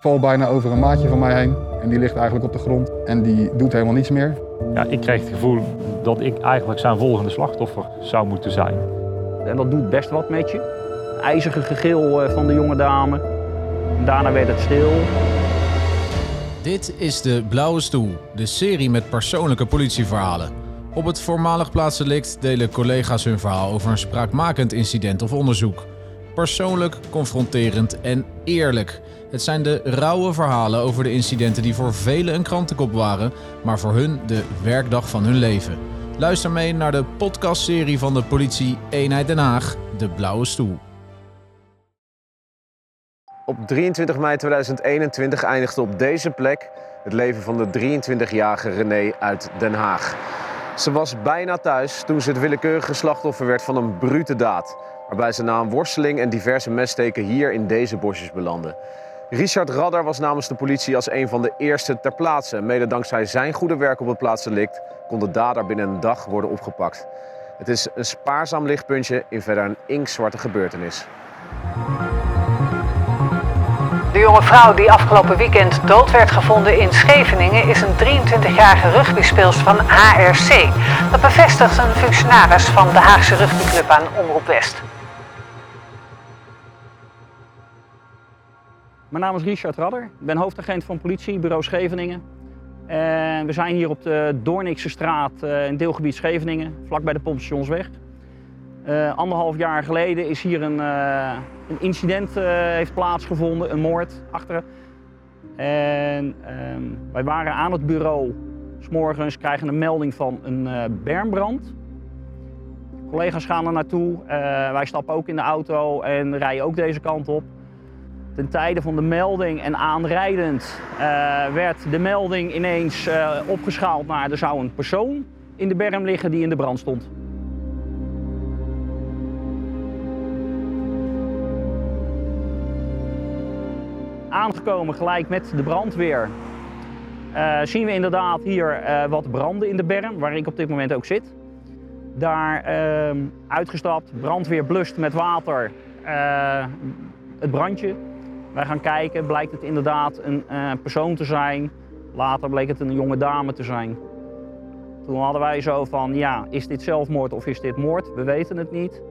val bijna over een maatje van mij heen. En die ligt eigenlijk op de grond en die doet helemaal niets meer. Ja, ik kreeg het gevoel dat ik eigenlijk zijn volgende slachtoffer zou moeten zijn. En dat doet best wat met je. IJzige gegil eh, van de jonge dame. Daarna werd het stil. Dit is de Blauwe Stoel, de serie met persoonlijke politieverhalen. Op het voormalig plaatsdelict delen collega's hun verhaal over een spraakmakend incident of onderzoek. Persoonlijk, confronterend en eerlijk. Het zijn de rauwe verhalen over de incidenten die voor velen een krantenkop waren, maar voor hun de werkdag van hun leven. Luister mee naar de podcastserie van de politie Eenheid Den Haag, De Blauwe Stoel. Op 23 mei 2021 eindigde op deze plek het leven van de 23-jarige René uit Den Haag. Ze was bijna thuis toen ze het willekeurige slachtoffer werd van een brute daad, waarbij ze na een worsteling en diverse messteken hier in deze bosjes belandde. Richard Radder was namens de politie als een van de eerste ter plaatse. Mede dankzij zijn goede werk op het plaatsdelict kon de dader binnen een dag worden opgepakt. Het is een spaarzaam lichtpuntje in verder een inkzwarte gebeurtenis. De jonge vrouw die afgelopen weekend dood werd gevonden in Scheveningen is een 23-jarige rugbyspeelster van HRC. Dat bevestigt een functionaris van de Haagse rugbyclub aan Omroep West. Mijn naam is Richard Radder. Ik ben hoofdagent van politie, bureau Scheveningen. En we zijn hier op de Doornikse straat eh, in deelgebied Scheveningen, vlak bij de Pompstationsweg. Uh, anderhalf jaar geleden is hier een, uh, een incident heeft plaatsgevonden, een moord achter. En um, wij waren aan het bureau. S'morgens krijgen een melding van een bermbrand. Collega's gaan er naartoe. wij stappen ook in de auto en rijden ook deze kant op. Ten tijde van de melding en aanrijdend werd de melding ineens opgeschaald naar er zou een persoon in de berm liggen die in de brand stond. aangekomen gelijk met de brandweer. Uh, zien we inderdaad hier uh, wat branden in de berm, waar ik op dit moment ook zit. Daar uh, uitgestapt, brandweer blust met water uh, het brandje. Wij gaan kijken, blijkt het inderdaad een persoon te zijn. Later bleek het een jonge dame te zijn. Toen hadden wij zo van, ja, is dit zelfmoord of is dit moord? We weten het niet.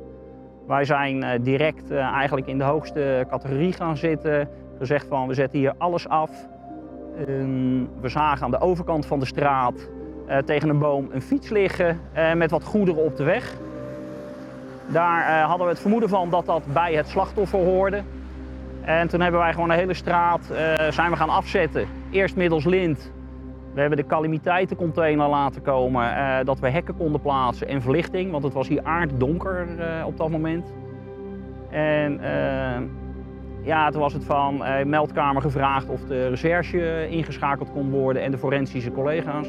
Wij zijn direct eigenlijk in de hoogste categorie gaan zitten gezegd van we zetten hier alles af. we zagen aan de overkant van de straat tegen een boom een fiets liggen met wat goederen op de weg. Daar hadden we het vermoeden van dat dat bij het slachtoffer hoorde. En toen hebben wij gewoon de hele straat zijn we gaan afzetten. Eerst middels lint. We hebben de calamiteitencontainer laten komen, dat we hekken konden plaatsen en verlichting, want het was hier aarddonker op dat moment. En ja, toen was het van eh, meldkamer gevraagd of de recherche ingeschakeld kon worden en de forensische collega's.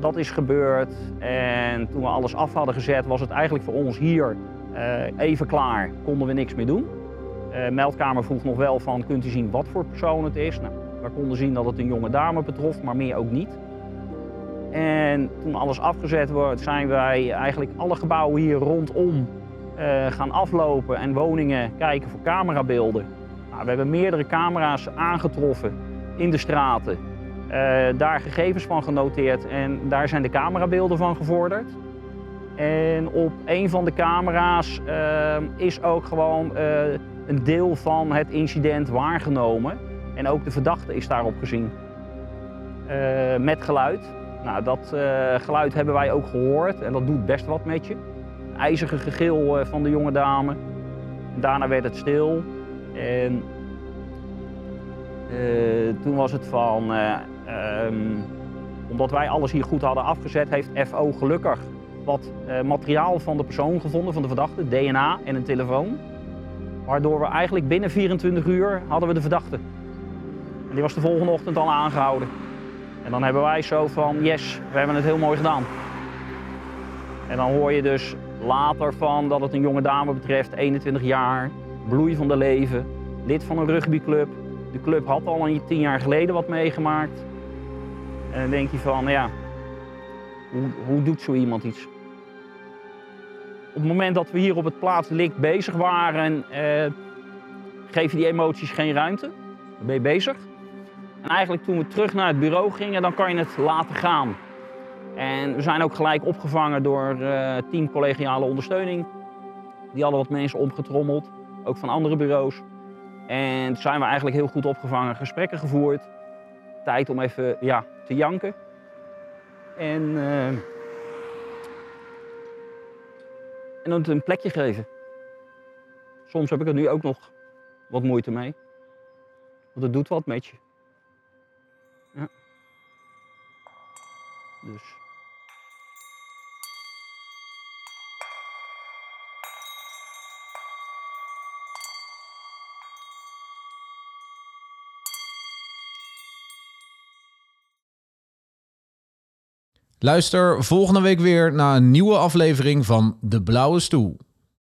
Dat is gebeurd en toen we alles af hadden gezet was het eigenlijk voor ons hier eh, even klaar. Konden we niks meer doen. Uh, meldkamer vroeg nog wel van kunt u zien wat voor persoon het is. Nou, we konden zien dat het een jonge dame betrof, maar meer ook niet. En toen alles afgezet wordt zijn wij eigenlijk alle gebouwen hier rondom uh, gaan aflopen en woningen kijken voor camerabeelden. Nou, we hebben meerdere camera's aangetroffen in de straten. Uh, daar gegevens van genoteerd en daar zijn de camerabeelden van gevorderd. En op een van de camera's uh, is ook gewoon een deel van het incident waargenomen. En ook de verdachte is daarop gezien. met geluid. Nou, dat geluid hebben wij ook gehoord en dat doet best wat met je ijzige gegil eh, van de jonge dame. Daarna werd het stil. En toen was het van, um, omdat wij alles hier goed hadden afgezet, heeft FO gelukkig wat uh, materiaal van de persoon gevonden, van de verdachte, DNA en een telefoon. Waardoor we eigenlijk binnen 24 uur hadden we de verdachte. En die was de volgende ochtend al aangehouden. En dan hebben wij zo van, yes, we hebben het heel mooi gedaan. En dan hoor je dus later van dat het een jonge dame betreft, 21 jaar, bloei van de leven, lid van een rugbyclub. De club had al een tien jaar geleden wat meegemaakt. En dan denk je van, ja, hoe, hoe doet zo iemand iets? Op het moment dat we hier op het plaatselijk bezig waren, eh, geven die emoties geen ruimte. Dan ben je bezig. En eigenlijk toen we terug naar het bureau gingen, dan kan je het laten gaan. En we zijn ook gelijk opgevangen door uh, team collegiale ondersteuning. Die hadden wat mensen omgetrommeld, ook van andere bureaus. En zijn we eigenlijk heel goed opgevangen, gesprekken gevoerd. Tijd om even ja, te janken. En, uh, en dan een plekje geven. Soms heb ik er nu ook nog wat moeite mee. Want het doet wat met je. Ja. Dus. Luister volgende week weer naar een nieuwe aflevering van De Blauwe Stoel.